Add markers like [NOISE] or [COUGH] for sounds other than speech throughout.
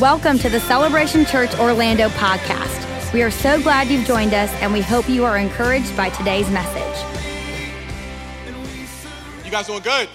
Welcome to the Celebration Church Orlando podcast. We are so glad you've joined us, and we hope you are encouraged by today's message. You guys doing good?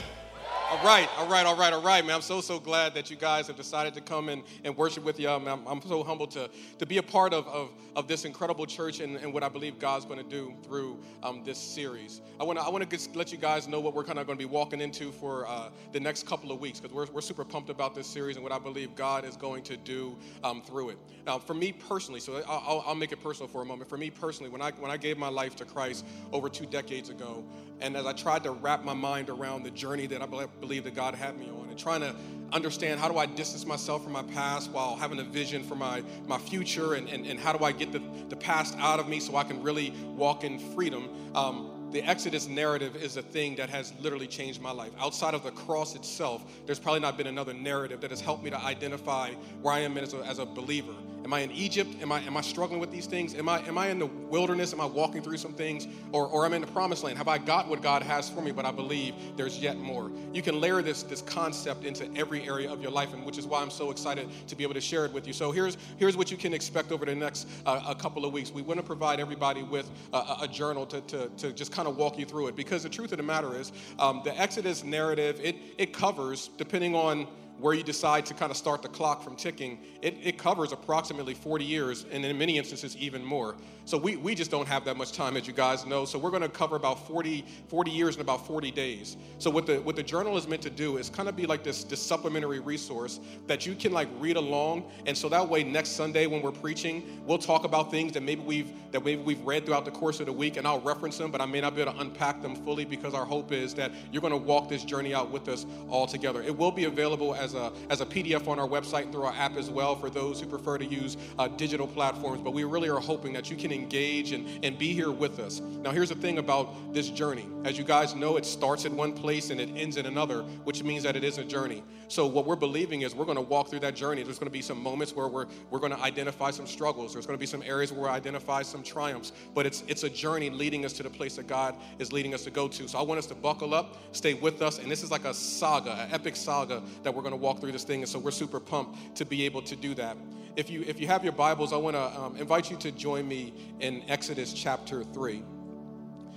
All right, all right, all right, all right, man. I'm so, so glad that you guys have decided to come and, and worship with you. I'm, I'm, so humbled to, to be a part of, of, of this incredible church and, and what I believe God's going to do through um, this series. I want to I wanna let you guys know what we're kind of going to be walking into for uh, the next couple of weeks because we're, we're super pumped about this series and what I believe God is going to do um, through it. Now, for me personally, so I'll, I'll make it personal for a moment. For me personally, when I, when I gave my life to Christ over two decades ago, and as I tried to wrap my mind around the journey that I believe that God had me on and trying to understand how do I distance myself from my past while having a vision for my, my future and, and, and how do I get the, the past out of me so I can really walk in freedom. Um, the Exodus narrative is a thing that has literally changed my life. Outside of the cross itself, there's probably not been another narrative that has helped me to identify where I am as a, as a believer. Am I in Egypt? Am I, am I struggling with these things? Am I, am I in the wilderness? Am I walking through some things? Or, or am I in the promised land? Have I got what God has for me, but I believe there's yet more? You can layer this, this concept into every area of your life, and which is why I'm so excited to be able to share it with you. So here's, here's what you can expect over the next uh, a couple of weeks. We want to provide everybody with a, a journal to, to, to just kind of walk you through it, because the truth of the matter is um, the Exodus narrative, it, it covers, depending on where you decide to kind of start the clock from ticking, it, it covers approximately 40 years, and in many instances, even more. So we, we just don't have that much time, as you guys know. So we're going to cover about 40, 40 years in about 40 days. So what the what the journal is meant to do is kind of be like this, this supplementary resource that you can like read along, and so that way next Sunday when we're preaching, we'll talk about things that maybe we've that maybe we've read throughout the course of the week, and I'll reference them, but I may not be able to unpack them fully because our hope is that you're going to walk this journey out with us all together. It will be available as a as a PDF on our website through our app as well for those who prefer to use uh, digital platforms. But we really are hoping that you can engage and, and be here with us. Now, here's the thing about this journey. As you guys know, it starts in one place and it ends in another, which means that it is a journey. So, what we're believing is we're going to walk through that journey. There's going to be some moments where we're, we're going to identify some struggles. There's going to be some areas where we identify some triumphs. But it's, it's a journey leading us to the place that God is leading us to go to. So, I want us to buckle up, stay with us. And this is like a saga, an epic saga that we're going to walk through this thing. And so, we're super pumped to be able to do that. If you, if you have your Bibles, I want to um, invite you to join me in Exodus chapter 3.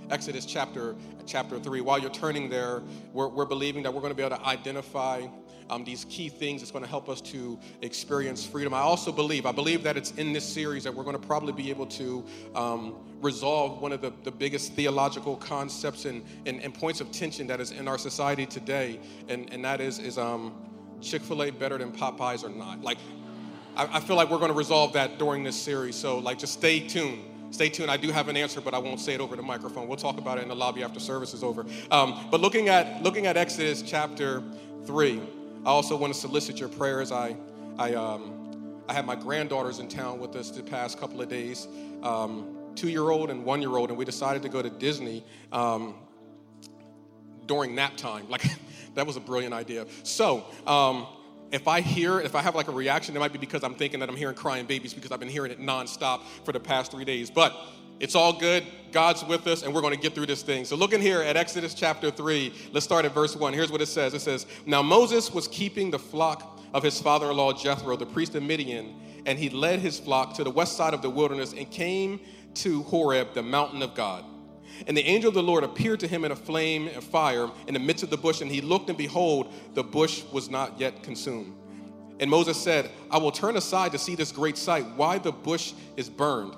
Exodus chapter chapter 3. While you're turning there, we're, we're believing that we're going to be able to identify um, these key things that's going to help us to experience freedom. I also believe, I believe that it's in this series that we're going to probably be able to um, resolve one of the, the biggest theological concepts and, and, and, points of tension that is in our society today, and, and that is, is um, Chick fil A better than Popeyes or not? Like, I, I feel like we're going to resolve that during this series, so like just stay tuned stay tuned. I do have an answer, but I won't say it over the microphone. We'll talk about it in the lobby after service is over. Um, but looking at looking at Exodus chapter three, I also want to solicit your prayers. I, I, um, I had my granddaughters in town with us the past couple of days, um, two year old and one year old, and we decided to go to Disney um, during nap time. Like, [LAUGHS] that was a brilliant idea. So, um, if I hear, if I have like a reaction, it might be because I'm thinking that I'm hearing crying babies because I've been hearing it nonstop for the past three days. But it's all good. God's with us, and we're going to get through this thing. So, looking here at Exodus chapter 3, let's start at verse 1. Here's what it says It says, Now Moses was keeping the flock of his father in law Jethro, the priest of Midian, and he led his flock to the west side of the wilderness and came to Horeb, the mountain of God. And the angel of the Lord appeared to him in a flame of fire in the midst of the bush, and he looked, and behold, the bush was not yet consumed. And Moses said, I will turn aside to see this great sight, why the bush is burned.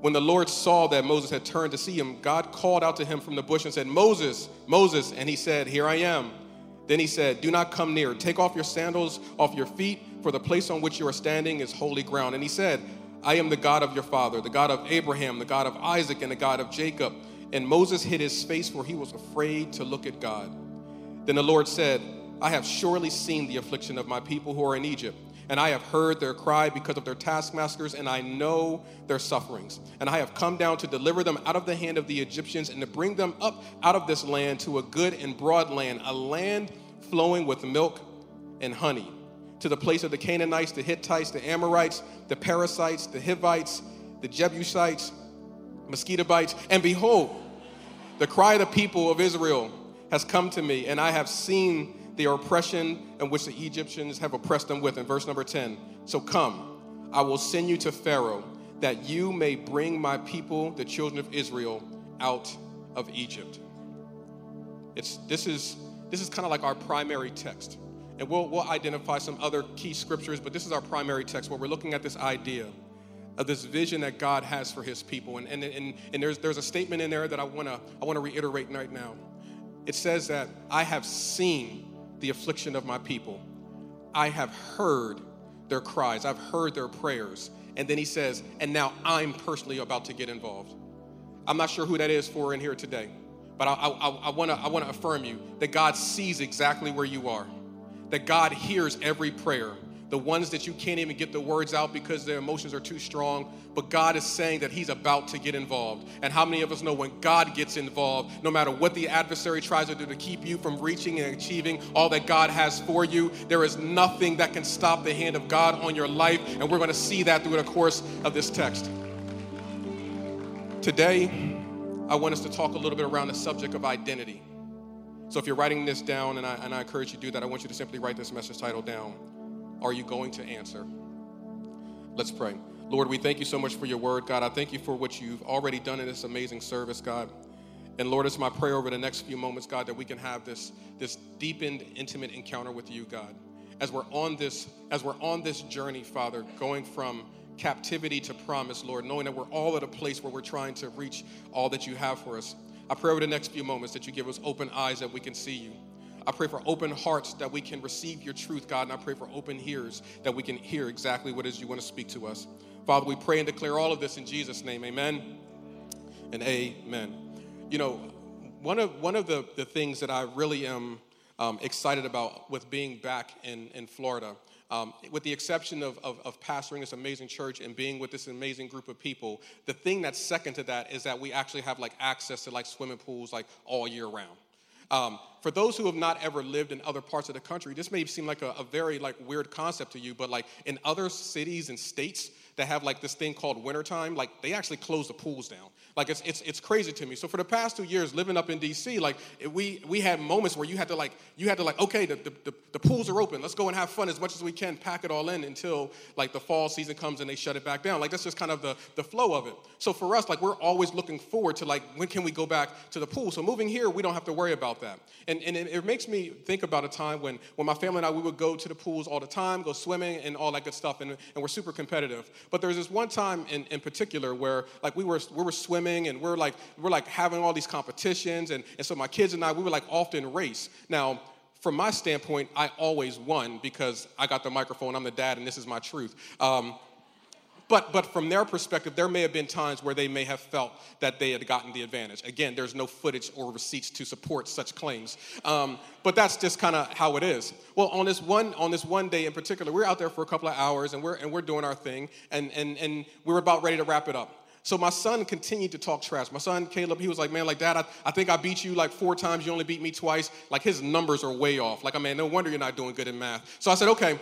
When the Lord saw that Moses had turned to see him, God called out to him from the bush and said, Moses, Moses. And he said, Here I am. Then he said, Do not come near. Take off your sandals off your feet, for the place on which you are standing is holy ground. And he said, I am the God of your father, the God of Abraham, the God of Isaac, and the God of Jacob. And Moses hid his face, for he was afraid to look at God. Then the Lord said, I have surely seen the affliction of my people who are in Egypt and I have heard their cry because of their taskmasters, and I know their sufferings. And I have come down to deliver them out of the hand of the Egyptians and to bring them up out of this land to a good and broad land, a land flowing with milk and honey, to the place of the Canaanites, the Hittites, the Amorites, the Perizzites, the Hivites, the Jebusites, Mosquitobites. And behold, the cry of the people of Israel has come to me, and I have seen the oppression in which the Egyptians have oppressed them with. In verse number 10, so come, I will send you to Pharaoh that you may bring my people, the children of Israel, out of Egypt. It's, this is, this is kind of like our primary text. And we'll, we'll identify some other key scriptures, but this is our primary text where we're looking at this idea of this vision that God has for his people. And, and, and, and there's, there's a statement in there that I want to I wanna reiterate right now. It says that I have seen the affliction of my people, I have heard their cries, I've heard their prayers. And then he says, and now I'm personally about to get involved. I'm not sure who that is for in here today, but I, I, I wanna, I wanna affirm you that God sees exactly where you are, that God hears every prayer the ones that you can't even get the words out because their emotions are too strong. But God is saying that He's about to get involved. And how many of us know when God gets involved, no matter what the adversary tries to do to keep you from reaching and achieving all that God has for you, there is nothing that can stop the hand of God on your life. And we're going to see that through the course of this text. Today, I want us to talk a little bit around the subject of identity. So if you're writing this down, and I, and I encourage you to do that, I want you to simply write this message title down are you going to answer? Let's pray. Lord, we thank you so much for your word, God. I thank you for what you've already done in this amazing service, God. And Lord, it's my prayer over the next few moments, God, that we can have this, this deepened, intimate encounter with you, God. As we're on this, as we're on this journey, Father, going from captivity to promise, Lord, knowing that we're all at a place where we're trying to reach all that you have for us. I pray over the next few moments that you give us open eyes that we can see you. I pray for open hearts that we can receive your truth, God, and I pray for open ears that we can hear exactly what it is you want to speak to us. Father, we pray and declare all of this in Jesus' name. Amen and amen. You know, one of, one of the, the things that I really am um, excited about with being back in, in Florida, um, with the exception of, of, of, pastoring this amazing church and being with this amazing group of people, the thing that's second to that is that we actually have like access to like swimming pools like all year round. Um, for those who have not ever lived in other parts of the country, this may seem like a, a very like weird concept to you, but like in other cities and states, that have like this thing called wintertime, like they actually close the pools down. Like it's, it's, it's crazy to me. So for the past two years living up in DC, like we, we had moments where you had to like, you had to like, okay, the, the, the, pools are open. Let's go and have fun as much as we can, pack it all in until like the fall season comes and they shut it back down. Like that's just kind of the, the flow of it. So for us, like we're always looking forward to like, when can we go back to the pool? So moving here, we don't have to worry about that. And, and it, it makes me think about a time when, when my family and I, we would go to the pools all the time, go swimming and all that good stuff. And, and we're super competitive. But there's this one time in, in particular where like we were, we were swimming and we're like, we're like having all these competitions. And, and so my kids and I, we were like often race. Now, from my standpoint, I always won because I got the microphone, I'm the dad, and this is my truth. Um, but, but from their perspective, there may have been times where they may have felt that they had gotten the advantage. Again, there's no footage or receipts to support such claims. Um, but that's just kind of how it is. Well, on this one on this one day in particular, we are out there for a couple of hours and we're and we're doing our thing, and and and we are about ready to wrap it up. So my son continued to talk trash. My son Caleb, he was like, man, like dad, I, I think I beat you like four times. You only beat me twice. Like his numbers are way off. Like, I mean, no wonder you're not doing good in math. So I said, okay,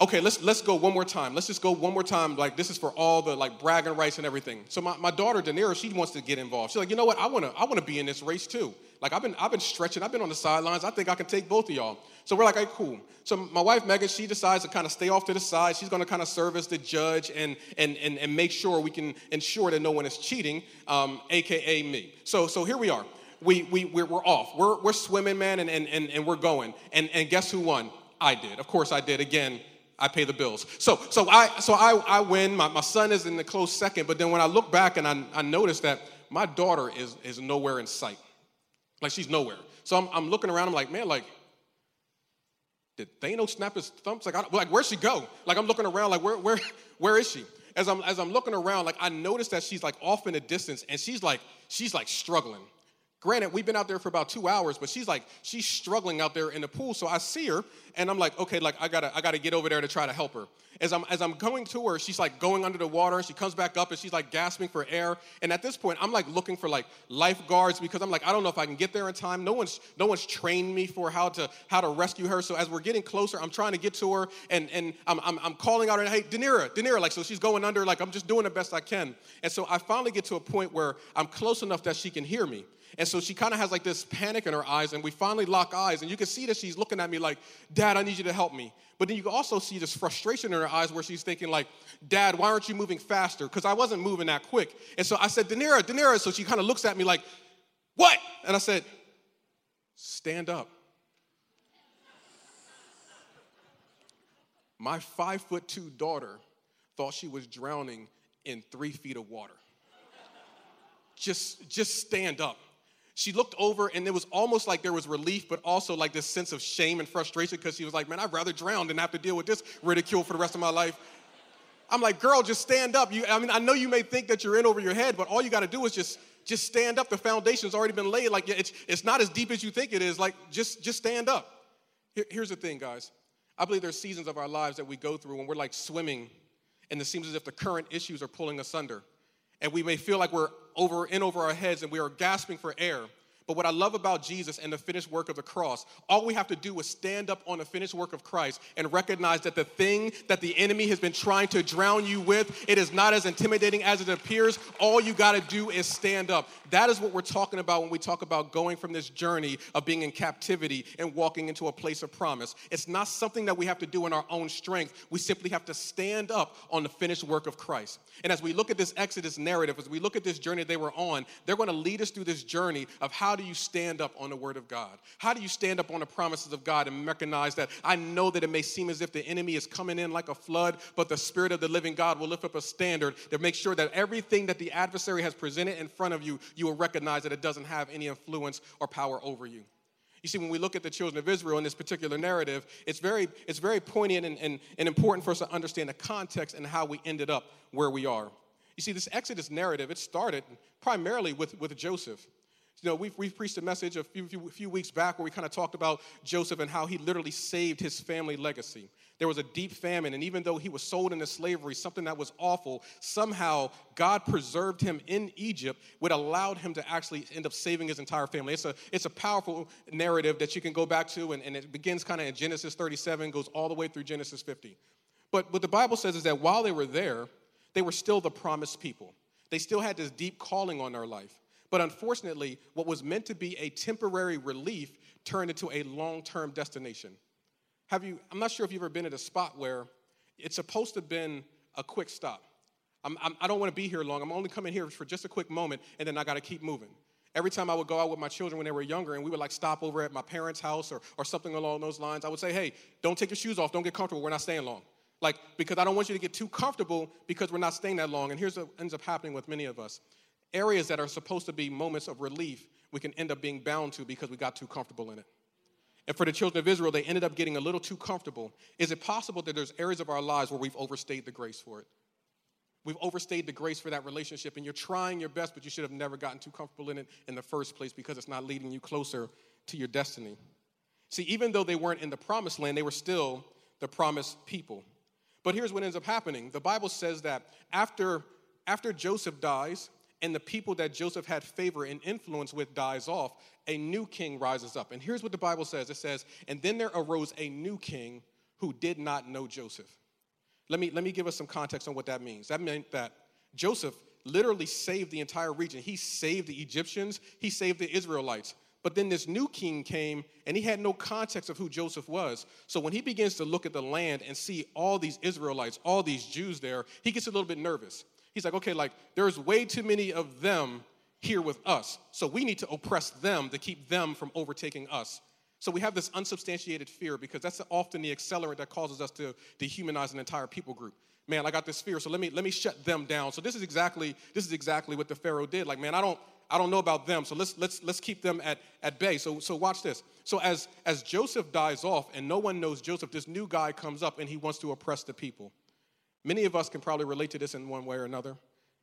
okay, let's let's go one more time. Let's just go one more time. Like this is for all the like bragging rights and everything. So my, my daughter Daenerys, she wants to get involved. She's like, you know what? I wanna I wanna be in this race too. Like I've been I've been stretching. I've been on the sidelines. I think I can take both of y'all. So we're like, hey, cool. So my wife Megan, she decides to kind of stay off to the side. She's gonna kind of serve as the judge and and and and make sure we can ensure that no one is cheating, um, aka me. So so here we are. We, we, we're, we're off. We're, we're swimming, man, and, and, and, and we're going. And, and guess who won? I did. Of course I did. Again, I pay the bills. So, so I, so I, I win. My, my son is in the close second. But then when I look back and I, I notice that my daughter is, is nowhere in sight. Like she's nowhere. So I'm, I'm looking around. I'm like, man, like, did Thanos snap his thumbs? Like, I, like where'd she go? Like I'm looking around. Like where, where, [LAUGHS] where is she? As I'm, as I'm looking around, like I notice that she's like off in the distance, and she's like, she's like struggling. Granted, we've been out there for about two hours, but she's like, she's struggling out there in the pool. So I see her and I'm like, okay, like I gotta, I gotta get over there to try to help her. As I'm, as I'm going to her, she's like going under the water and she comes back up and she's like gasping for air. And at this point, I'm like looking for like lifeguards because I'm like, I don't know if I can get there in time. No one's, no one's trained me for how to, how to rescue her. So as we're getting closer, I'm trying to get to her and, and I'm, I'm, I'm calling out her, hey, Danira, Danira, like, so she's going under, like I'm just doing the best I can. And so I finally get to a point where I'm close enough that she can hear me. And so she kind of has like this panic in her eyes, and we finally lock eyes, and you can see that she's looking at me like, Dad, I need you to help me. But then you can also see this frustration in her eyes where she's thinking, like, Dad, why aren't you moving faster? Because I wasn't moving that quick. And so I said, Danira, Danira. So she kind of looks at me like, What? And I said, Stand up. My five foot two daughter thought she was drowning in three feet of water. Just, just stand up. She looked over and it was almost like there was relief, but also like this sense of shame and frustration because she was like, Man, I'd rather drown than have to deal with this ridicule for the rest of my life. I'm like, girl, just stand up. You, I mean, I know you may think that you're in over your head, but all you got to do is just just stand up. The foundation's already been laid. Like it's it's not as deep as you think it is. Like just just stand up. Here, here's the thing, guys. I believe there's seasons of our lives that we go through when we're like swimming, and it seems as if the current issues are pulling us under, and we may feel like we're over in over our heads and we are gasping for air. But what I love about Jesus and the finished work of the cross, all we have to do is stand up on the finished work of Christ and recognize that the thing that the enemy has been trying to drown you with, it is not as intimidating as it appears. All you got to do is stand up. That is what we're talking about when we talk about going from this journey of being in captivity and walking into a place of promise. It's not something that we have to do in our own strength. We simply have to stand up on the finished work of Christ. And as we look at this Exodus narrative, as we look at this journey they were on, they're going to lead us through this journey of how do you stand up on the word of God? How do you stand up on the promises of God and recognize that I know that it may seem as if the enemy is coming in like a flood, but the spirit of the living God will lift up a standard that makes sure that everything that the adversary has presented in front of you, you will recognize that it doesn't have any influence or power over you. You see, when we look at the children of Israel in this particular narrative, it's very, it's very poignant and, and, and important for us to understand the context and how we ended up where we are. You see, this Exodus narrative, it started primarily with, with Joseph. You know, we've, we've preached a message a few, few, few weeks back where we kind of talked about Joseph and how he literally saved his family legacy. There was a deep famine, and even though he was sold into slavery, something that was awful, somehow God preserved him in Egypt, which allowed him to actually end up saving his entire family. It's a, it's a powerful narrative that you can go back to, and, and it begins kind of in Genesis 37, goes all the way through Genesis 50. But what the Bible says is that while they were there, they were still the promised people. They still had this deep calling on their life. But unfortunately, what was meant to be a temporary relief turned into a long term destination. Have you, I'm not sure if you've ever been at a spot where it's supposed to have been a quick stop. I'm, I'm, I do not want to be here long. I'm only coming here for just a quick moment, and then I got to keep moving. Every time I would go out with my children when they were younger and we would like stop over at my parents' house or, or something along those lines, I would say, hey, don't take your shoes off, don't get comfortable, we're not staying long. Like, because I don't want you to get too comfortable because we're not staying that long. And here's what ends up happening with many of us areas that are supposed to be moments of relief, we can end up being bound to because we got too comfortable in it. And for the children of Israel, they ended up getting a little too comfortable. Is it possible that there's areas of our lives where we've overstayed the grace for it? We've overstayed the grace for that relationship, and you're trying your best, but you should have never gotten too comfortable in it in the first place because it's not leading you closer to your destiny. See, even though they weren't in the promised land, they were still the promised people. But here's what ends up happening the Bible says that after, after Joseph dies, and the people that Joseph had favor and influence with dies off, a new king rises up. And here's what the Bible says it says, And then there arose a new king who did not know Joseph. Let me, let me give us some context on what that means. That meant that Joseph literally saved the entire region. He saved the Egyptians, he saved the Israelites. But then this new king came and he had no context of who Joseph was. So when he begins to look at the land and see all these Israelites, all these Jews there, he gets a little bit nervous. He's like, okay, like there's way too many of them here with us. So we need to oppress them to keep them from overtaking us. So we have this unsubstantiated fear because that's often the accelerant that causes us to dehumanize an entire people group. Man, I got this fear, so let me let me shut them down. So this is exactly this is exactly what the Pharaoh did. Like, man, I don't I don't know about them, so let's let's let's keep them at, at bay. So so watch this. So as as Joseph dies off and no one knows Joseph, this new guy comes up and he wants to oppress the people. Many of us can probably relate to this in one way or another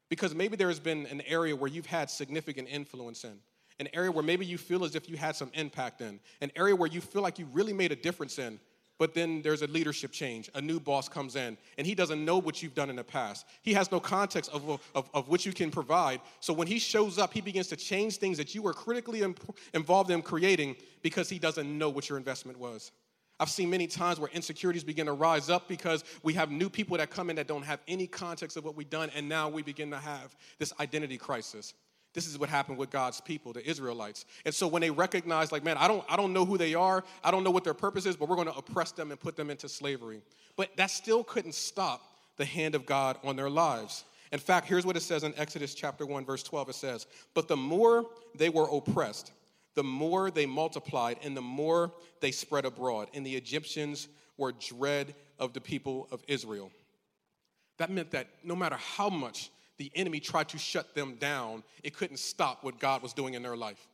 because maybe there has been an area where you've had significant influence in, an area where maybe you feel as if you had some impact in, an area where you feel like you really made a difference in, but then there's a leadership change. A new boss comes in, and he doesn't know what you've done in the past. He has no context of, of, of what you can provide. So when he shows up, he begins to change things that you were critically imp- involved in creating because he doesn't know what your investment was. I've seen many times where insecurities begin to rise up because we have new people that come in that don't have any context of what we've done, and now we begin to have this identity crisis. This is what happened with God's people, the Israelites. And so when they recognize, like, man, I don't, I don't know who they are, I don't know what their purpose is, but we're going to oppress them and put them into slavery. But that still couldn't stop the hand of God on their lives. In fact, here's what it says in Exodus chapter 1, verse 12. It says, But the more they were oppressed, the more they multiplied and the more they spread abroad. And the Egyptians were dread of the people of Israel. That meant that no matter how much the enemy tried to shut them down, it couldn't stop what God was doing in their life.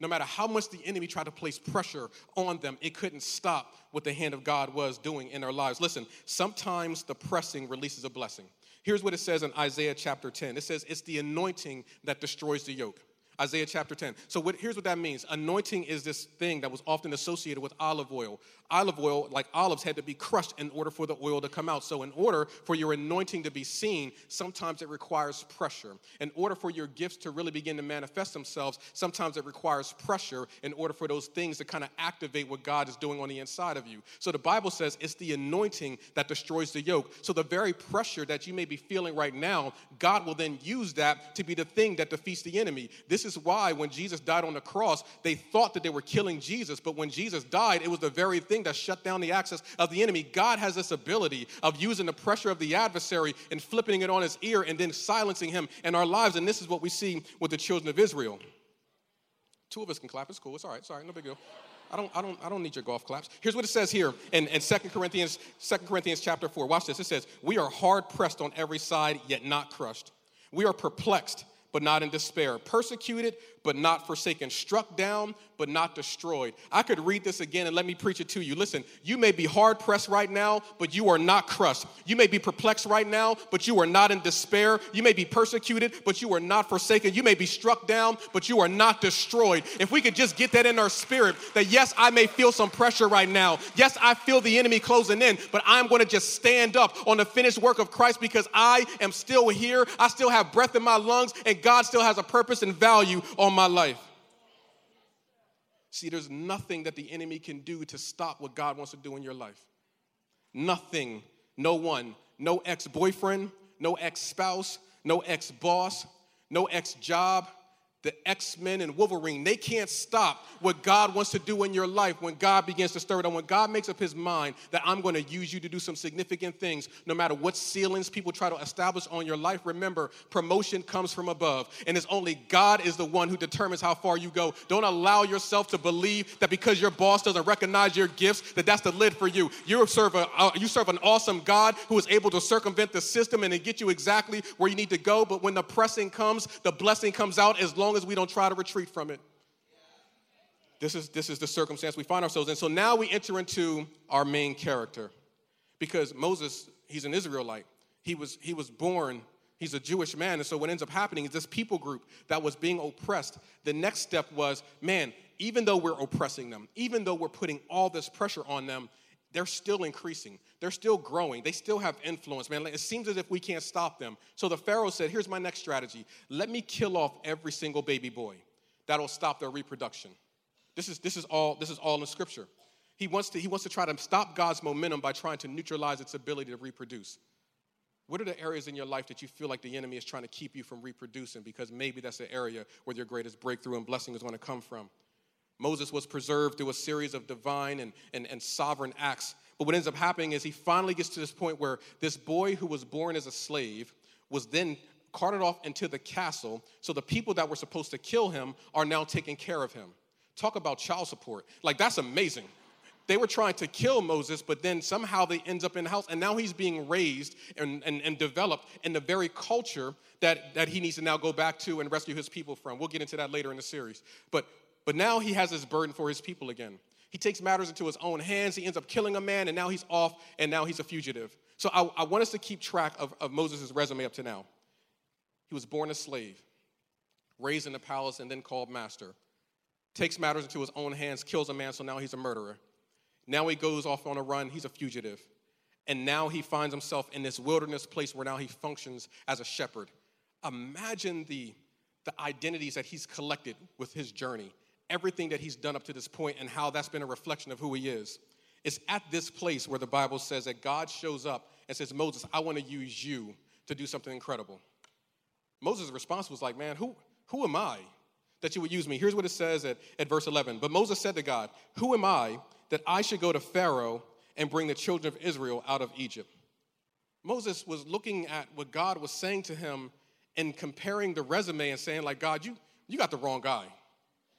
No matter how much the enemy tried to place pressure on them, it couldn't stop what the hand of God was doing in their lives. Listen, sometimes the pressing releases a blessing. Here's what it says in Isaiah chapter 10 it says, It's the anointing that destroys the yoke. Isaiah chapter 10. So what, here's what that means. Anointing is this thing that was often associated with olive oil. Olive oil, like olives, had to be crushed in order for the oil to come out. So in order for your anointing to be seen, sometimes it requires pressure. In order for your gifts to really begin to manifest themselves, sometimes it requires pressure in order for those things to kind of activate what God is doing on the inside of you. So the Bible says it's the anointing that destroys the yoke. So the very pressure that you may be feeling right now, God will then use that to be the thing that defeats the enemy. This is why when Jesus died on the cross, they thought that they were killing Jesus, but when Jesus died, it was the very thing that shut down the access of the enemy. God has this ability of using the pressure of the adversary and flipping it on his ear and then silencing him in our lives. And this is what we see with the children of Israel. Two of us can clap. It's cool. It's all right. Sorry, no big deal. I don't, I don't, I don't need your golf claps. Here's what it says here in, in 2 Corinthians, 2 Corinthians chapter 4. Watch this. It says, We are hard pressed on every side, yet not crushed. We are perplexed, but not in despair. Persecuted, but not forsaken. Struck down, but not destroyed. I could read this again and let me preach it to you. Listen, you may be hard pressed right now, but you are not crushed. You may be perplexed right now, but you are not in despair. You may be persecuted, but you are not forsaken. You may be struck down, but you are not destroyed. If we could just get that in our spirit, that yes, I may feel some pressure right now. Yes, I feel the enemy closing in, but I'm going to just stand up on the finished work of Christ because I am still here. I still have breath in my lungs, and God still has a purpose and value on my life. See, there's nothing that the enemy can do to stop what God wants to do in your life. Nothing, no one, no ex boyfriend, no ex spouse, no ex boss, no ex job, the X Men and Wolverine, they can't stop what God wants to do in your life when God begins to stir it on. When God makes up his mind that I'm going to use you to do some significant things, no matter what ceilings people try to establish on your life, remember, promotion comes from above. And it's only God is the one who determines how far you go. Don't allow yourself to believe that because your boss doesn't recognize your gifts, that that's the lid for you. You serve, a, uh, you serve an awesome God who is able to circumvent the system and to get you exactly where you need to go. But when the pressing comes, the blessing comes out as long as we don't try to retreat from it. This is, this is the circumstance we find ourselves in. So now we enter into our main character. Because Moses, he's an Israelite. He was, he was born, he's a Jewish man. And so what ends up happening is this people group that was being oppressed, the next step was, man, even though we're oppressing them, even though we're putting all this pressure on them, they're still increasing. They're still growing. They still have influence, man. It seems as if we can't stop them. So the Pharaoh said, Here's my next strategy let me kill off every single baby boy. That'll stop their reproduction. This is, this is, all, this is all in scripture. He wants, to, he wants to try to stop God's momentum by trying to neutralize its ability to reproduce. What are the areas in your life that you feel like the enemy is trying to keep you from reproducing because maybe that's the area where your greatest breakthrough and blessing is going to come from? Moses was preserved through a series of divine and, and, and sovereign acts. But what ends up happening is he finally gets to this point where this boy who was born as a slave was then carted off into the castle. So the people that were supposed to kill him are now taking care of him. Talk about child support. Like, that's amazing. They were trying to kill Moses, but then somehow they ends up in the house, and now he's being raised and, and, and developed in the very culture that, that he needs to now go back to and rescue his people from. We'll get into that later in the series. But but now he has this burden for his people again. He takes matters into his own hands. He ends up killing a man, and now he's off, and now he's a fugitive. So I, I want us to keep track of, of Moses' resume up to now. He was born a slave, raised in the palace, and then called master. Takes matters into his own hands, kills a man, so now he's a murderer. Now he goes off on a run, he's a fugitive. And now he finds himself in this wilderness place where now he functions as a shepherd. Imagine the, the identities that he's collected with his journey everything that he's done up to this point and how that's been a reflection of who he is. It's at this place where the Bible says that God shows up and says, Moses, I want to use you to do something incredible. Moses' response was like, man, who, Who am I that you would use me? Here's what it says at, at verse 11. But Moses said to God, Who am I that I should go to Pharaoh and bring the children of Israel out of Egypt? Moses was looking at what God was saying to him and comparing the resume and saying, like, God, you, you got the wrong guy.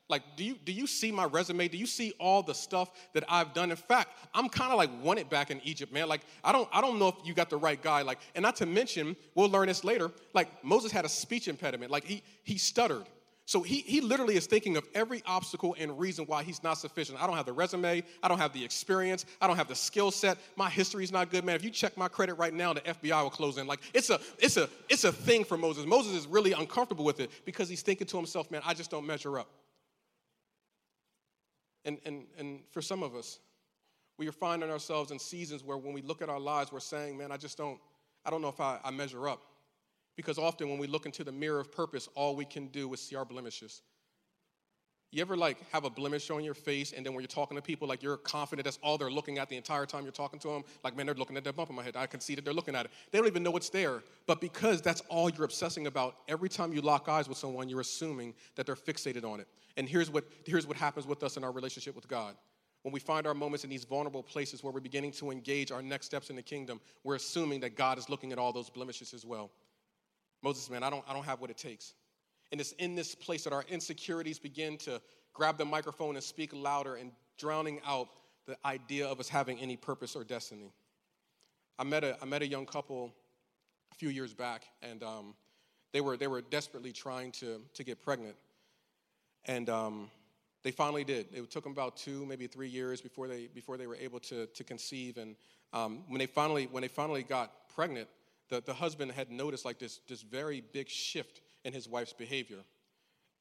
Like, do you do you see my resume? Do you see all the stuff that I've done? In fact, I'm kind of like wanted back in Egypt, man. Like, I don't I don't know if you got the right guy. Like, and not to mention, we'll learn this later. Like, Moses had a speech impediment. Like, he he stuttered. So he, he literally is thinking of every obstacle and reason why he's not sufficient. I don't have the resume. I don't have the experience. I don't have the skill set. My history is not good, man. If you check my credit right now, the FBI will close in. Like it's a it's a it's a thing for Moses. Moses is really uncomfortable with it because he's thinking to himself, man, I just don't measure up. And, and, and for some of us, we are finding ourselves in seasons where when we look at our lives, we're saying, man, I just don't, I don't know if I, I measure up. Because often when we look into the mirror of purpose, all we can do is see our blemishes. You ever like have a blemish on your face, and then when you're talking to people, like you're confident that's all they're looking at the entire time you're talking to them? Like, man, they're looking at that bump in my head. I can see that they're looking at it. They don't even know it's there. But because that's all you're obsessing about, every time you lock eyes with someone, you're assuming that they're fixated on it. And here's what, here's what happens with us in our relationship with God. When we find our moments in these vulnerable places where we're beginning to engage our next steps in the kingdom, we're assuming that God is looking at all those blemishes as well. Moses, man, I don't, I don't have what it takes. And it's in this place that our insecurities begin to grab the microphone and speak louder and drowning out the idea of us having any purpose or destiny. I met a, I met a young couple a few years back, and um, they, were, they were desperately trying to, to get pregnant. And um, they finally did. It took them about two, maybe three years before they, before they were able to, to conceive. And um, when, they finally, when they finally got pregnant, the, the husband had noticed like this, this very big shift in his wife's behavior.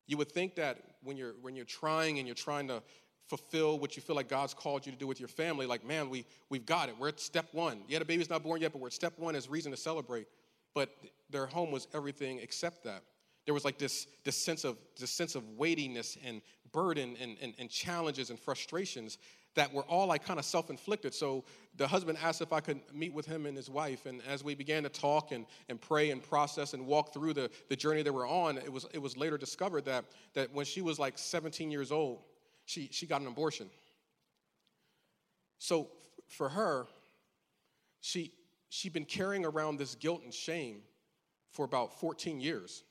You would think that when you're, when you're trying and you're trying to fulfill what you feel like God's called you to do with your family, like, man, we, we've got it. We're at step one. Yeah, the baby's not born yet, but we're at step one as reason to celebrate. But their home was everything except that. There was like this, this, sense, of, this sense of weightiness and burden and, and, and challenges and frustrations that were all like kind of self-inflicted. So the husband asked if I could meet with him and his wife. And as we began to talk and, and pray and process and walk through the, the journey that we're on, it was, it was later discovered that, that when she was like 17 years old, she, she got an abortion. So for her, she, she'd been carrying around this guilt and shame for about 14 years.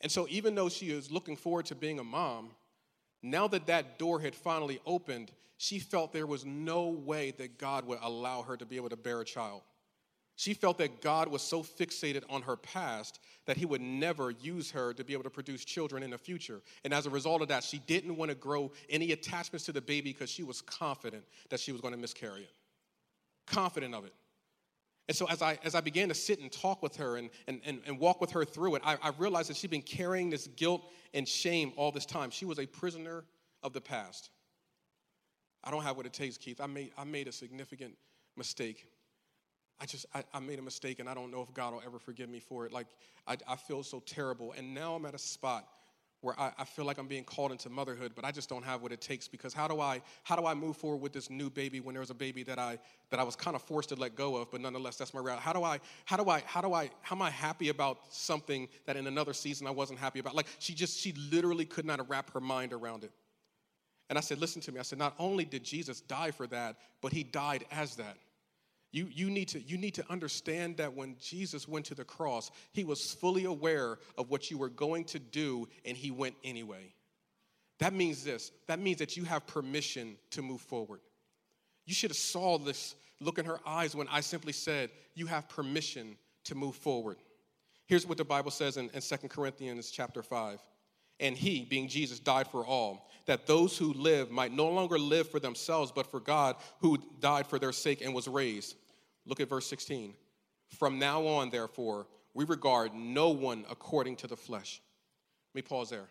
And so even though she is looking forward to being a mom, now that that door had finally opened, she felt there was no way that God would allow her to be able to bear a child. She felt that God was so fixated on her past that he would never use her to be able to produce children in the future. And as a result of that, she didn't want to grow any attachments to the baby because she was confident that she was going to miscarry it. Confident of it. And so as I, as I began to sit and talk with her and, and, and, and walk with her through it, I, I realized that she'd been carrying this guilt and shame all this time. She was a prisoner of the past. I don't have what it takes, Keith. I made, I made a significant mistake. I just, I, I made a mistake and I don't know if God will ever forgive me for it. Like, I, I feel so terrible. And now I'm at a spot where I, I, feel like I'm being called into motherhood, but I just don't have what it takes because how do I how do I move forward with this new baby when there's a baby that I that I was kind of forced to let go of, but nonetheless that's my reality. How do I how do I how do I how am I happy about something that in another season I wasn't happy about? Like she just she literally could not wrap her mind around it. And I said, listen to me. I said, not only did Jesus die for that, but he died as that. You, you, need to, you need to understand that when Jesus went to the cross, he was fully aware of what you were going to do, and he went anyway. That means this that means that you have permission to move forward. You should have saw this look in her eyes when I simply said, You have permission to move forward. Here's what the Bible says in, in 2 Corinthians chapter 5. And he, being Jesus, died for all, that those who live might no longer live for themselves, but for God, who died for their sake and was raised. Look at verse 16. From now on, therefore, we regard no one according to the flesh. Let me pause there.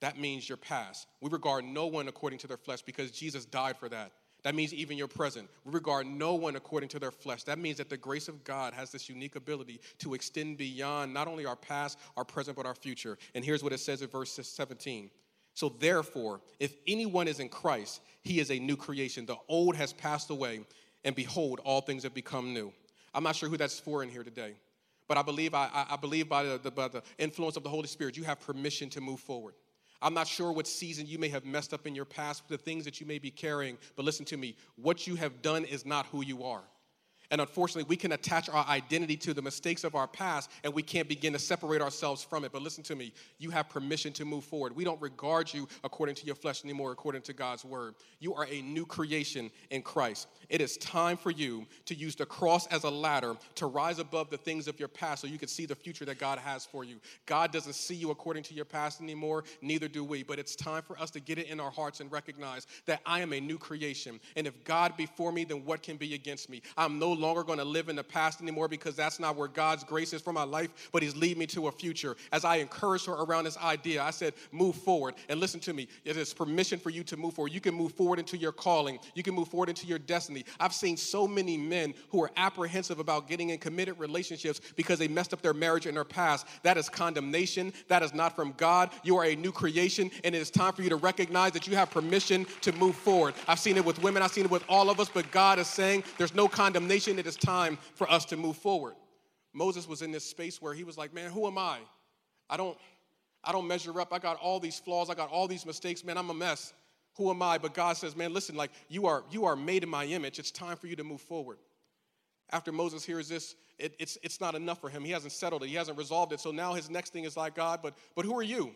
That means your past. We regard no one according to their flesh because Jesus died for that. That means even your present. We regard no one according to their flesh. That means that the grace of God has this unique ability to extend beyond not only our past, our present, but our future. And here's what it says in verse 17. So, therefore, if anyone is in Christ, he is a new creation. The old has passed away, and behold, all things have become new. I'm not sure who that's for in here today, But I believe, I, I believe by the, the, by the influence of the Holy Spirit, you have permission to move forward. I'm not sure what season you may have messed up in your past, the things that you may be carrying, but listen to me. What you have done is not who you are. And unfortunately, we can attach our identity to the mistakes of our past and we can't begin to separate ourselves from it. But listen to me, you have permission to move forward. We don't regard you according to your flesh anymore, according to God's word. You are a new creation in Christ. It is time for you to use the cross as a ladder to rise above the things of your past so you can see the future that God has for you. God doesn't see you according to your past anymore, neither do we. But it's time for us to get it in our hearts and recognize that I am a new creation. And if God be for me, then what can be against me? I'm no longer going to live in the past anymore because that's not where God's grace is for my life, but He's leading me to a future. As I encouraged her around this idea, I said, move forward. And listen to me, it is permission for you to move forward. You can move forward into your calling, you can move forward into your destiny. I've seen so many men who are apprehensive about getting in committed relationships because they messed up their marriage in their past. That is condemnation. That is not from God. You are a new creation, and it is time for you to recognize that you have permission to move forward. I've seen it with women, I've seen it with all of us, but God is saying there's no condemnation it is time for us to move forward. Moses was in this space where he was like, man, who am I? I don't, I don't measure up. I got all these flaws. I got all these mistakes. Man, I'm a mess. Who am I? But God says, man, listen, like you are, you are made in my image. It's time for you to move forward. After Moses hears this, it, it's, it's not enough for him. He hasn't settled it. He hasn't resolved it. So now his next thing is like, God, but, but who are you?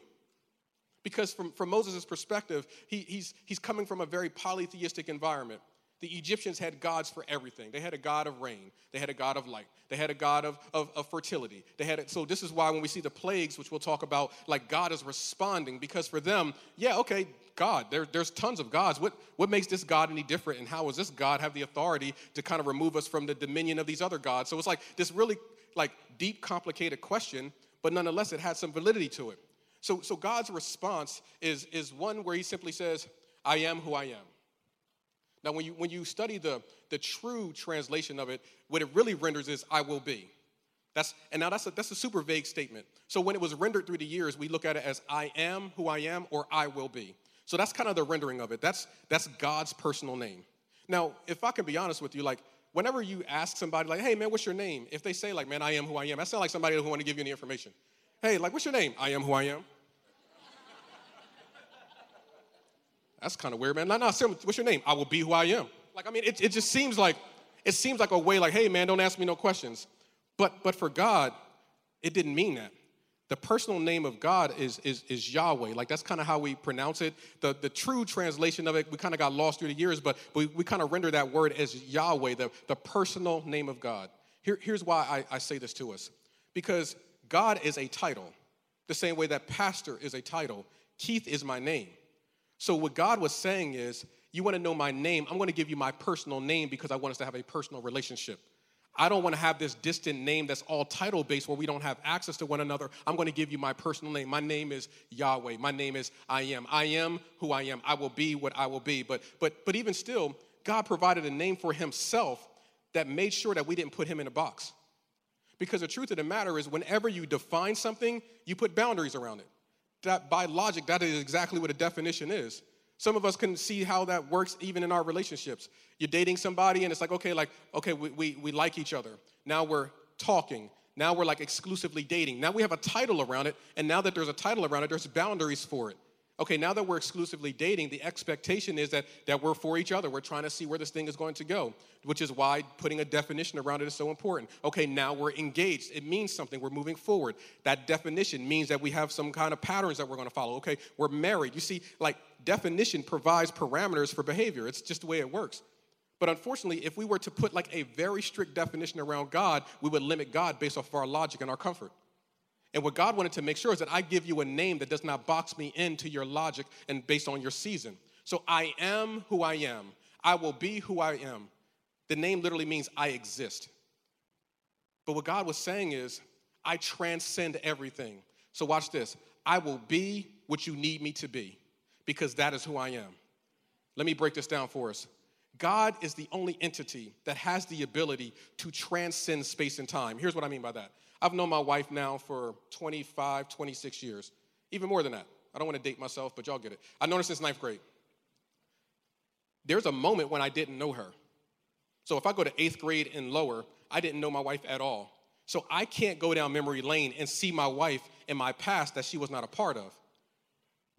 Because from, from Moses' perspective, he, he's, he's coming from a very polytheistic environment. The Egyptians had gods for everything. They had a god of rain. They had a god of light. They had a god of, of, of fertility. They had. So this is why when we see the plagues, which we'll talk about, like God is responding because for them, yeah, okay, God, there, there's tons of gods. What, what makes this God any different? And how does this God have the authority to kind of remove us from the dominion of these other gods? So it's like this really like deep, complicated question, but nonetheless, it had some validity to it. So, so God's response is, is one where he simply says, I am who I am. Now, when you, when you study the, the true translation of it, what it really renders is, I will be. That's, and now that's a, that's a super vague statement. So when it was rendered through the years, we look at it as I am who I am or I will be. So that's kind of the rendering of it. That's, that's God's personal name. Now, if I can be honest with you, like whenever you ask somebody, like, hey man, what's your name? If they say, like, man, I am who I am, that sounds like somebody who want to give you any information. Hey, like, what's your name? I am who I am. That's kind of weird, man. No, no, what's your name? I will be who I am. Like, I mean, it, it just seems like, it seems like a way like, hey, man, don't ask me no questions. But, but for God, it didn't mean that. The personal name of God is, is, is Yahweh. Like, that's kind of how we pronounce it. The, the true translation of it, we kind of got lost through the years, but we, we kind of render that word as Yahweh, the, the personal name of God. Here, here's why I, I say this to us because God is a title, the same way that pastor is a title. Keith is my name. So, what God was saying is, you want to know my name, I'm going to give you my personal name because I want us to have a personal relationship. I don't want to have this distant name that's all title based where we don't have access to one another. I'm going to give you my personal name. My name is Yahweh. My name is I am. I am who I am. I will be what I will be. But but but even still, God provided a name for himself that made sure that we didn't put him in a box. Because the truth of the matter is whenever you define something, you put boundaries around it that by logic, that is exactly what a definition is. Some of us can see how that works even in our relationships. You're dating somebody and it's like, okay, like, okay, we, we, we like each other. Now we're talking. Now we're like exclusively dating. Now we have a title around it, and now that there's a title around it, there's boundaries for it okay, now that we're exclusively dating, the expectation is that, that we're for each other. We're trying to see where this thing is going to go, which is why putting a definition around it is so important. Okay, now we're engaged. It means something. We're moving forward. That definition means that we have some kind of patterns that we're going to follow. Okay, we're married. You see, like, definition provides parameters for behavior, it's just the way it works. But unfortunately, if we were to put like a very strict definition around God, we would limit God based off of our logic and our comfort. And what God wanted to make sure is that I give you a name that does not box me into your logic and based on your season. So I am who I am. I will be who I am. The name literally means I exist. But what God was saying is, I transcend everything. So watch this. I will be what you need me to be because that is who I am. Let me break this down for us. God is the only entity that has the ability to transcend space and time. Here's what I mean by that I've known my wife now for 25, 26 years, even more than that. I don't want to date myself, but y'all get it. I've known her since ninth grade. There's a moment when I didn't know her. So if I go to eighth grade and lower, I didn't know my wife at all. So I can't go down memory lane and see my wife in my past that she was not a part of.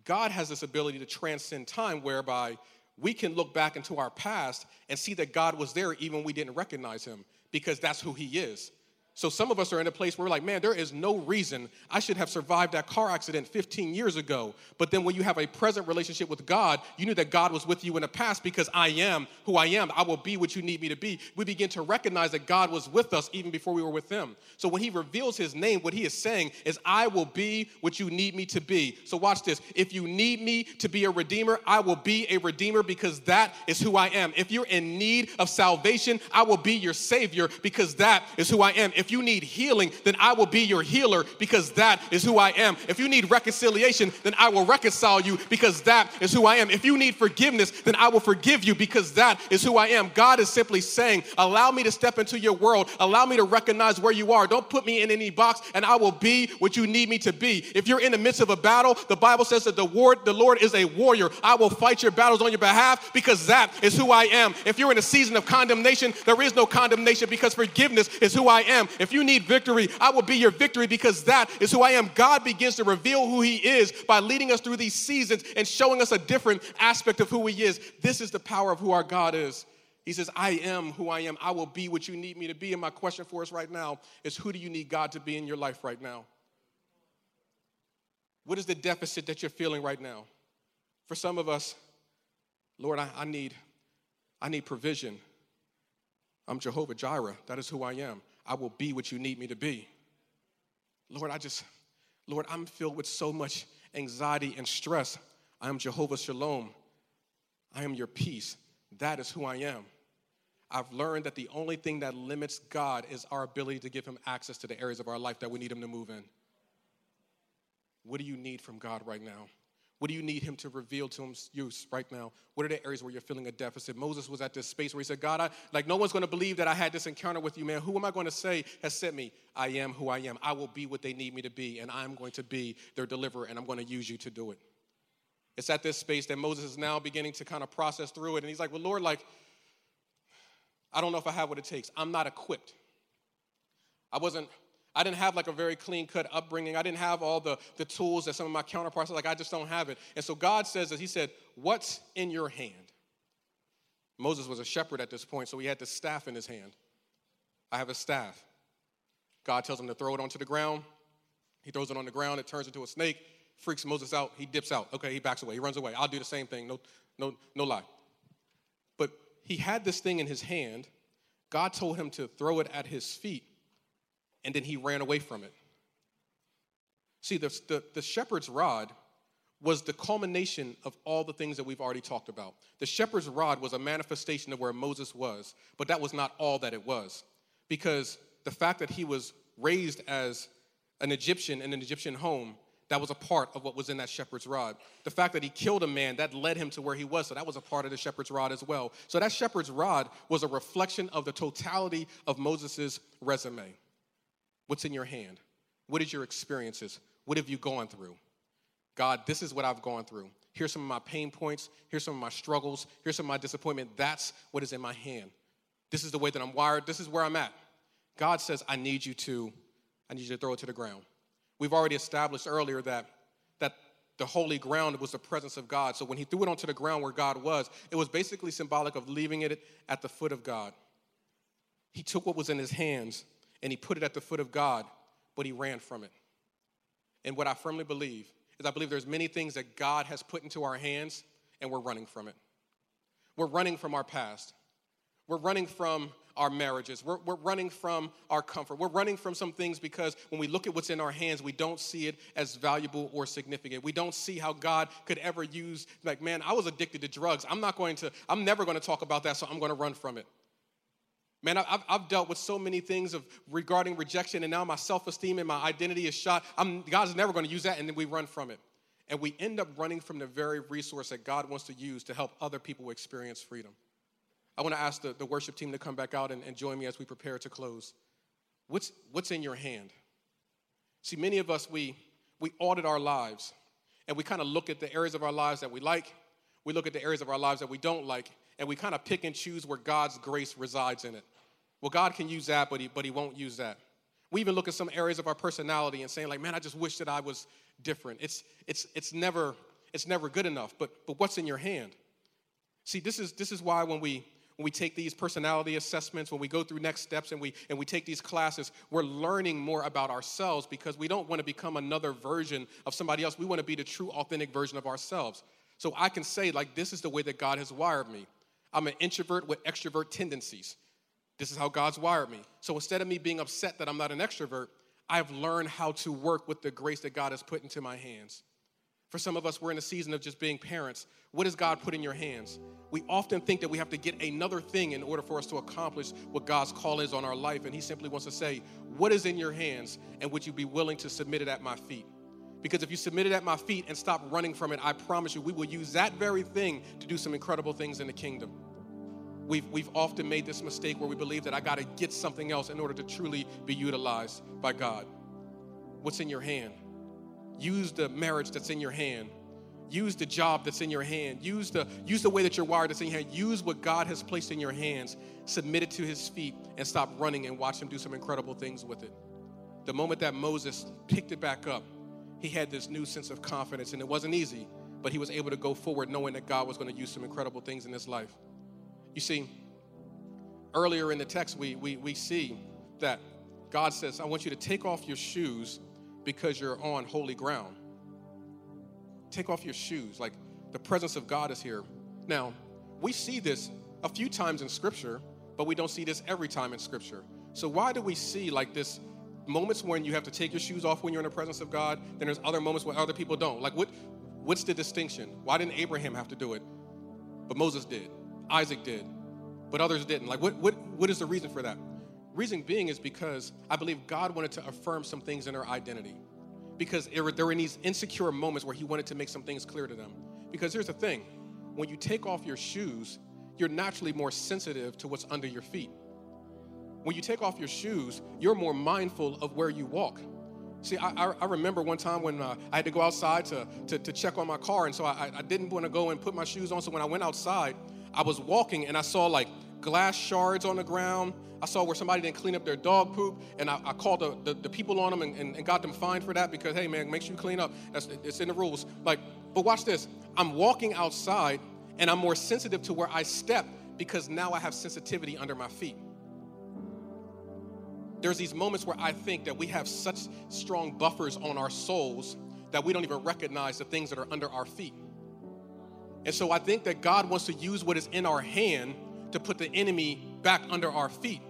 God has this ability to transcend time whereby we can look back into our past and see that God was there even we didn't recognize him because that's who he is. So some of us are in a place where we're like, man, there is no reason I should have survived that car accident 15 years ago. But then when you have a present relationship with God, you knew that God was with you in the past because I am who I am. I will be what you need me to be. We begin to recognize that God was with us even before we were with Him. So when He reveals His name, what He is saying is, I will be what you need me to be. So watch this. If you need me to be a redeemer, I will be a redeemer because that is who I am. If you're in need of salvation, I will be your Savior because that is who I am. If if you need healing, then I will be your healer because that is who I am. If you need reconciliation, then I will reconcile you because that is who I am. If you need forgiveness, then I will forgive you because that is who I am. God is simply saying, Allow me to step into your world. Allow me to recognize where you are. Don't put me in any box, and I will be what you need me to be. If you're in the midst of a battle, the Bible says that the Lord, the Lord is a warrior. I will fight your battles on your behalf because that is who I am. If you're in a season of condemnation, there is no condemnation because forgiveness is who I am. If you need victory, I will be your victory because that is who I am. God begins to reveal who He is by leading us through these seasons and showing us a different aspect of who He is. This is the power of who our God is. He says, I am who I am. I will be what you need me to be. And my question for us right now is who do you need God to be in your life right now? What is the deficit that you're feeling right now? For some of us, Lord, I, I need, I need provision. I'm Jehovah Jireh. That is who I am. I will be what you need me to be. Lord, I just, Lord, I'm filled with so much anxiety and stress. I am Jehovah Shalom. I am your peace. That is who I am. I've learned that the only thing that limits God is our ability to give him access to the areas of our life that we need him to move in. What do you need from God right now? What do you need him to reveal to him use right now? What are the areas where you're feeling a deficit? Moses was at this space where he said, God, I, like no one's going to believe that I had this encounter with you, man. Who am I going to say has sent me? I am who I am. I will be what they need me to be, and I'm going to be their deliverer, and I'm going to use you to do it. It's at this space that Moses is now beginning to kind of process through it, and he's like, well, Lord, like, I don't know if I have what it takes. I'm not equipped. I wasn't I didn't have like a very clean cut upbringing. I didn't have all the, the tools that some of my counterparts like, I just don't have it. And so God says that He said, What's in your hand? Moses was a shepherd at this point, so he had the staff in his hand. I have a staff. God tells him to throw it onto the ground. He throws it on the ground, it turns into a snake, freaks Moses out, he dips out. Okay, he backs away, he runs away. I'll do the same thing, no, no, no lie. But he had this thing in his hand. God told him to throw it at his feet and then he ran away from it. See, the, the, the, shepherd's rod was the culmination of all the things that we've already talked about. The shepherd's rod was a manifestation of where Moses was, but that was not all that it was. Because the fact that he was raised as an Egyptian in an Egyptian home, that was a part of what was in that shepherd's rod. The fact that he killed a man, that led him to where he was, so that was a part of the shepherd's rod as well. So that shepherd's rod was a reflection of the totality of Moses' resume. What's in your hand? What is your experiences? What have you gone through? God, this is what I've gone through. Here's some of my pain points. Here's some of my struggles. Here's some of my disappointment. That's what is in my hand. This is the way that I'm wired. This is where I'm at. God says, I need you to, I need you to throw it to the ground. We've already established earlier that that the holy ground was the presence of God. So when he threw it onto the ground where God was, it was basically symbolic of leaving it at the foot of God. He took what was in his hands and he put it at the foot of God, but he ran from it. And what I firmly believe is I believe there's many things that God has put into our hands and we're running from it. We're running from our past. We're running from our marriages. We're, we're running from our comfort. We're running from some things because when we look at what's in our hands, we don't see it as valuable or significant. We don't see how God could ever use, like, man, I was addicted to drugs. I'm not going to, I'm never going to talk about that, so I'm going to run from it. Man, I've, I've dealt with so many things of regarding rejection, and now my self-esteem and my identity is shot. I'm, God's never going to use that, and then we run from it. And we end up running from the very resource that God wants to use to help other people experience freedom. I want to ask the, the worship team to come back out and, and join me as we prepare to close. What's, what's in your hand? See, many of us, we, we audit our lives, and we kind of look at the areas of our lives that we like, we look at the areas of our lives that we don't like, and we kind of pick and choose where God's grace resides in it. Well, God can use that, but he, but he won't use that. We even look at some areas of our personality and saying, like, man, I just wish that I was different. It's, it's, it's, never, it's never good enough. But, but what's in your hand? See, this is, this is why when we, when we take these personality assessments, when we go through next steps and we, and we take these classes, we're learning more about ourselves because we don't want to become another version of somebody else. We want to be the true, authentic version of ourselves. So I can say, like, this is the way that God has wired me. I'm an introvert with extrovert tendencies. This is how God's wired me. So instead of me being upset that I'm not an extrovert, I've learned how to work with the grace that God has put into my hands. For some of us, we're in a season of just being parents. What does God put in your hands? We often think that we have to get another thing in order for us to accomplish what God's call is on our life. And He simply wants to say, What is in your hands? And would you be willing to submit it at my feet? Because if you submit it at my feet and stop running from it, I promise you, we will use that very thing to do some incredible things in the kingdom. We've, we've often made this mistake where we believe that I got to get something else in order to truly be utilized by God. What's in your hand? Use the marriage that's in your hand. Use the job that's in your hand. Use the, use the way that you're wired that's in your hand. Use what God has placed in your hands. Submit it to his feet and stop running and watch him do some incredible things with it. The moment that Moses picked it back up, he had this new sense of confidence, and it wasn't easy, but he was able to go forward knowing that God was going to use some incredible things in his life. You see, earlier in the text, we, we, we see that God says, I want you to take off your shoes because you're on holy ground. Take off your shoes. Like the presence of God is here. Now, we see this a few times in Scripture, but we don't see this every time in Scripture. So, why do we see like this moments when you have to take your shoes off when you're in the presence of God, then there's other moments where other people don't. Like what what's the distinction? Why didn't Abraham have to do it? But Moses did. Isaac did. But others didn't. Like what what what is the reason for that? Reason being is because I believe God wanted to affirm some things in their identity. Because there were in these insecure moments where he wanted to make some things clear to them. Because here's the thing when you take off your shoes, you're naturally more sensitive to what's under your feet. When you take off your shoes, you're more mindful of where you walk. See, I, I remember one time when uh, I had to go outside to, to, to, check on my car, and so I, I didn't want to go and put my shoes on. So when I went outside, I was walking and I saw like glass shards on the ground. I saw where somebody didn't clean up their dog poop, and I, I called the, the, the, people on them and, and, and, got them fined for that because, hey, man, make sure you clean up. That's, it's in the rules. Like, but watch this. I'm walking outside, and I'm more sensitive to where I step because now I have sensitivity under my feet there's these moments where I think that we have such strong buffers on our souls that we don't even recognize the things that are under our feet. And so I think that God wants to use what is in our hand to put the enemy back under our feet.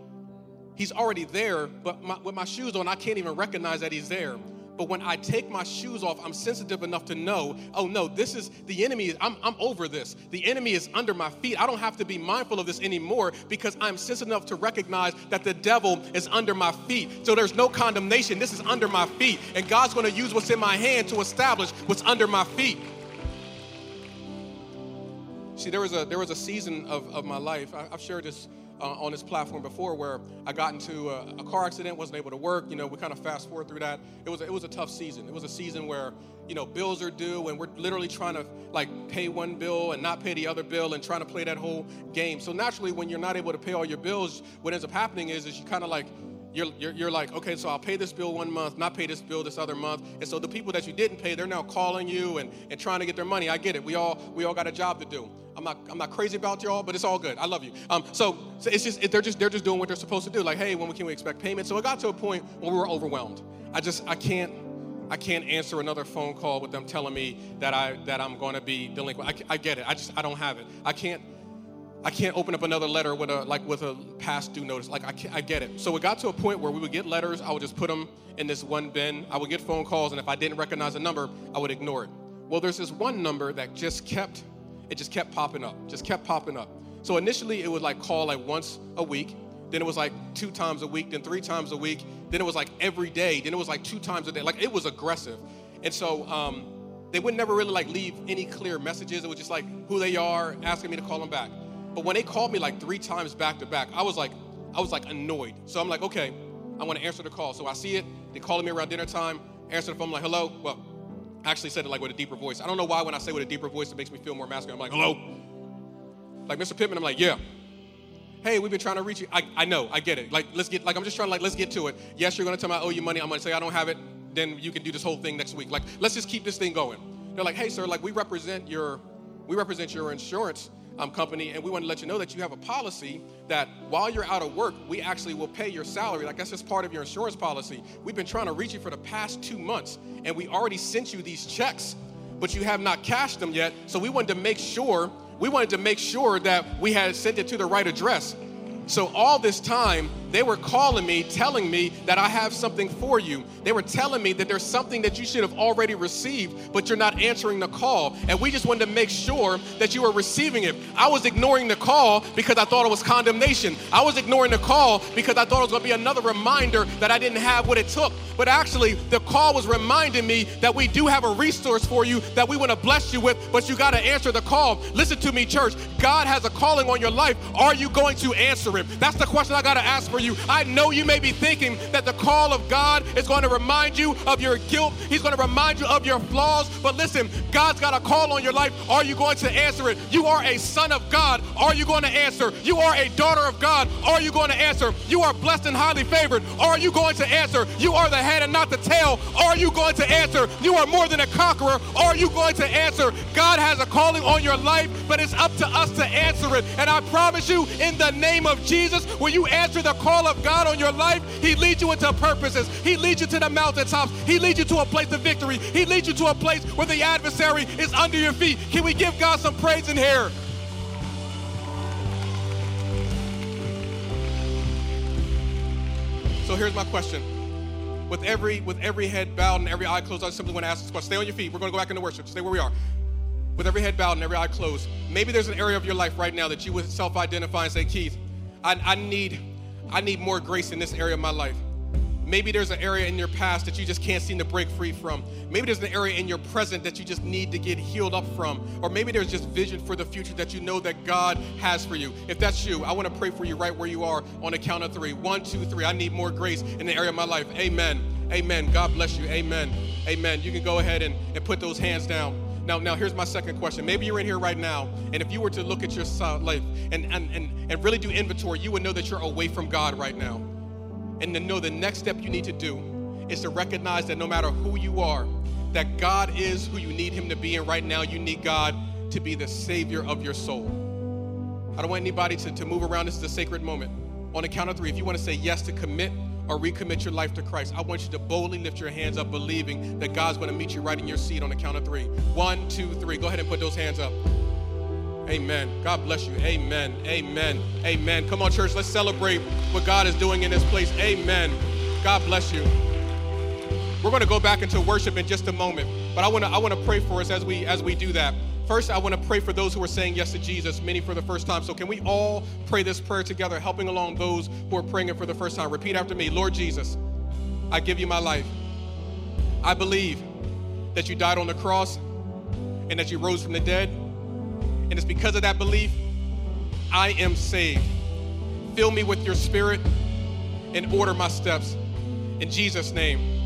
He's already there, but my, with my shoes on, I can't even recognize that he's there. But when I take my shoes off, I'm sensitive enough to know, oh no, this is the enemy. I'm, I'm over this. The enemy is under my feet. I don't have to be mindful of this anymore because I'm sensitive enough to recognize that the devil is under my feet. So there's no condemnation. This is under my feet. And God's going to use what's in my hand to establish what's under my feet. See, there was a there was a season of, of my life. I, have shared this uh, on this platform before where I got into a, a, car accident, wasn't able to work. You know, we kind of fast forward through that. It was a, it was a tough season. It was a season where you know bills are due and we're literally trying to like pay one bill and not pay the other bill and trying to play that whole game. So naturally, when you're not able to pay all your bills, what ends up happening is is you kind of like you're, you're, you're, like, okay, so I'll pay this bill one month, not pay this bill this other month. And so the people that you didn't pay, they're now calling you and, and trying to get their money. I get it. We all, we all got a job to do. I'm not, I'm not crazy about y'all, but it's all good. I love you. Um, so, so it's just, they're just, they're just doing what they're supposed to do. Like, hey, when can we expect payment? So it got to a point where we were overwhelmed. I just, I can't, I can't answer another phone call with them telling me that I, that I'm going to be delinquent. I, I get it. I just, I don't have it. I can't, I can't open up another letter with a like with a past due notice. Like I, I get it. So it got to a point where we would get letters. I would just put them in this one bin. I would get phone calls, and if I didn't recognize a number, I would ignore it. Well, there's this one number that just kept, it just kept popping up, just kept popping up. So initially, it would like call like once a week. Then it was like two times a week. Then three times a week. Then it was like every day. Then it was like two times a day. Like it was aggressive. And so um, they would never really like leave any clear messages. It was just like who they are, asking me to call them back. But when they called me like three times back to back, I was like, I was like annoyed. So I'm like, okay, I want to answer the call. So I see it. They calling me around dinner time. Answer the phone. I'm like, hello. Well, I actually said it like with a deeper voice. I don't know why when I say with a deeper voice it makes me feel more masculine. I'm like, hello. Like Mr. Pittman, I'm like, yeah. hey, we've been trying to reach you. I, I know, I get it. Like, let's get, like, I'm just trying to, like, let's get to it. Yes, you're gonna tell me I owe you money. I'm gonna say I don't have it. Then you can do this whole thing next week. Like, let's just keep this thing going. They're like, hey, sir, like, we represent your, we represent your insurance um, company, and we want to let you know that you have a policy that while you're out of work, we actually will pay your salary. Like, that's just part of your insurance policy. We've been trying to reach you for the past two months, and we already sent you these checks, but you have not cashed them yet. So we wanted to make sure we wanted to make sure that we had sent it to the right address. So all this time, they were calling me, telling me that I have something for you. They were telling me that there's something that you should have already received, but you're not answering the call. And we just wanted to make sure that you were receiving it. I was ignoring the call because I thought it was condemnation. I was ignoring the call because I thought it was going to be another reminder that I didn't have what it took. But actually, the call was reminding me that we do have a resource for you that we want to bless you with, but you got to answer the call. Listen to me, church. God has a calling on your life. Are you going to answer it? That's the question I got to ask for you. I know you may be thinking that the call of God is going to remind you of your guilt, He's going to remind you of your flaws. But listen, God's got a call on your life. Are you going to answer it? You are a son of God. Are you going to answer? You are a daughter of God. Are you going to answer? You are blessed and highly favored. Are you going to answer? You are the head and not the tail. Are you going to answer? You are more than a conqueror. Are you going to answer? God has a calling on your life, but it's up to us to answer it. And I promise you, in the name of Jesus, when you answer the call of God on your life, He leads you into purposes. He leads you to the mountaintops. He leads you to a place of victory. He leads you to a place where the adversary is under your feet. Can we give God some praise in here? So here's my question. With every with every head bowed and every eye closed, I simply want to ask this question. Stay on your feet. We're going to go back into worship. Stay where we are. With every head bowed and every eye closed, maybe there's an area of your life right now that you would self-identify and say, Keith, I, I need I need more grace in this area of my life. Maybe there's an area in your past that you just can't seem to break free from. Maybe there's an area in your present that you just need to get healed up from. Or maybe there's just vision for the future that you know that God has for you. If that's you, I want to pray for you right where you are on a count of three. One, two, three. I need more grace in the area of my life. Amen. Amen. God bless you. Amen. Amen. You can go ahead and, and put those hands down. Now, now here's my second question. Maybe you're in here right now, and if you were to look at your life and, and, and, and really do inventory, you would know that you're away from God right now. And to know the next step you need to do is to recognize that no matter who you are, that God is who you need Him to be, and right now you need God to be the Savior of your soul. I don't want anybody to, to move around. This is a sacred moment. On the count of three, if you want to say yes to commit or recommit your life to Christ, I want you to boldly lift your hands up, believing that God's going to meet you right in your seat on the count of three. One, two, three. Go ahead and put those hands up. Amen. God bless you. Amen. Amen. Amen. Come on, church. Let's celebrate what God is doing in this place. Amen. God bless you. We're going to go back into worship in just a moment, but I want to I want to pray for us as we as we do that. First, I want to pray for those who are saying yes to Jesus, many for the first time. So, can we all pray this prayer together, helping along those who are praying it for the first time? Repeat after me Lord Jesus, I give you my life. I believe that you died on the cross and that you rose from the dead. And it's because of that belief I am saved. Fill me with your spirit and order my steps. In Jesus' name.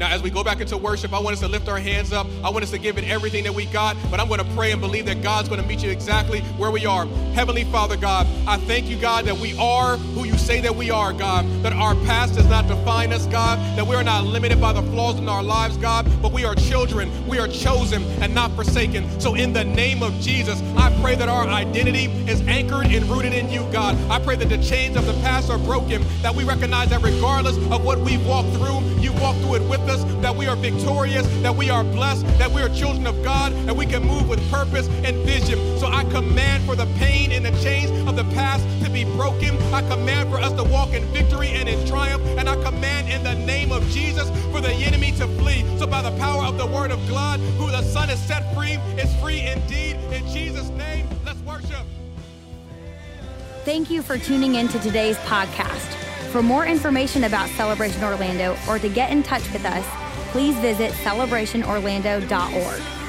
Now, as we go back into worship, I want us to lift our hands up. I want us to give it everything that we got, but I'm going to pray and believe that God's going to meet you exactly where we are. Heavenly Father, God, I thank you, God, that we are who you say that we are, God, that our past does not define us, God, that we are not limited by the flaws in our lives, God, but we are children, we are chosen and not forsaken. So, in the name of Jesus, I pray that our identity is anchored and rooted in you, God. I pray that the chains of the past are broken, that we recognize that regardless of what we've walked through, you walked through it with us that we are victorious, that we are blessed, that we are children of God, and we can move with purpose and vision. So I command for the pain and the chains of the past to be broken. I command for us to walk in victory and in triumph. And I command in the name of Jesus for the enemy to flee. So by the power of the word of God, who the Son has set free is free indeed. In Jesus' name, let's worship. Thank you for tuning in to today's podcast. For more information about Celebration Orlando or to get in touch with us, please visit celebrationorlando.org.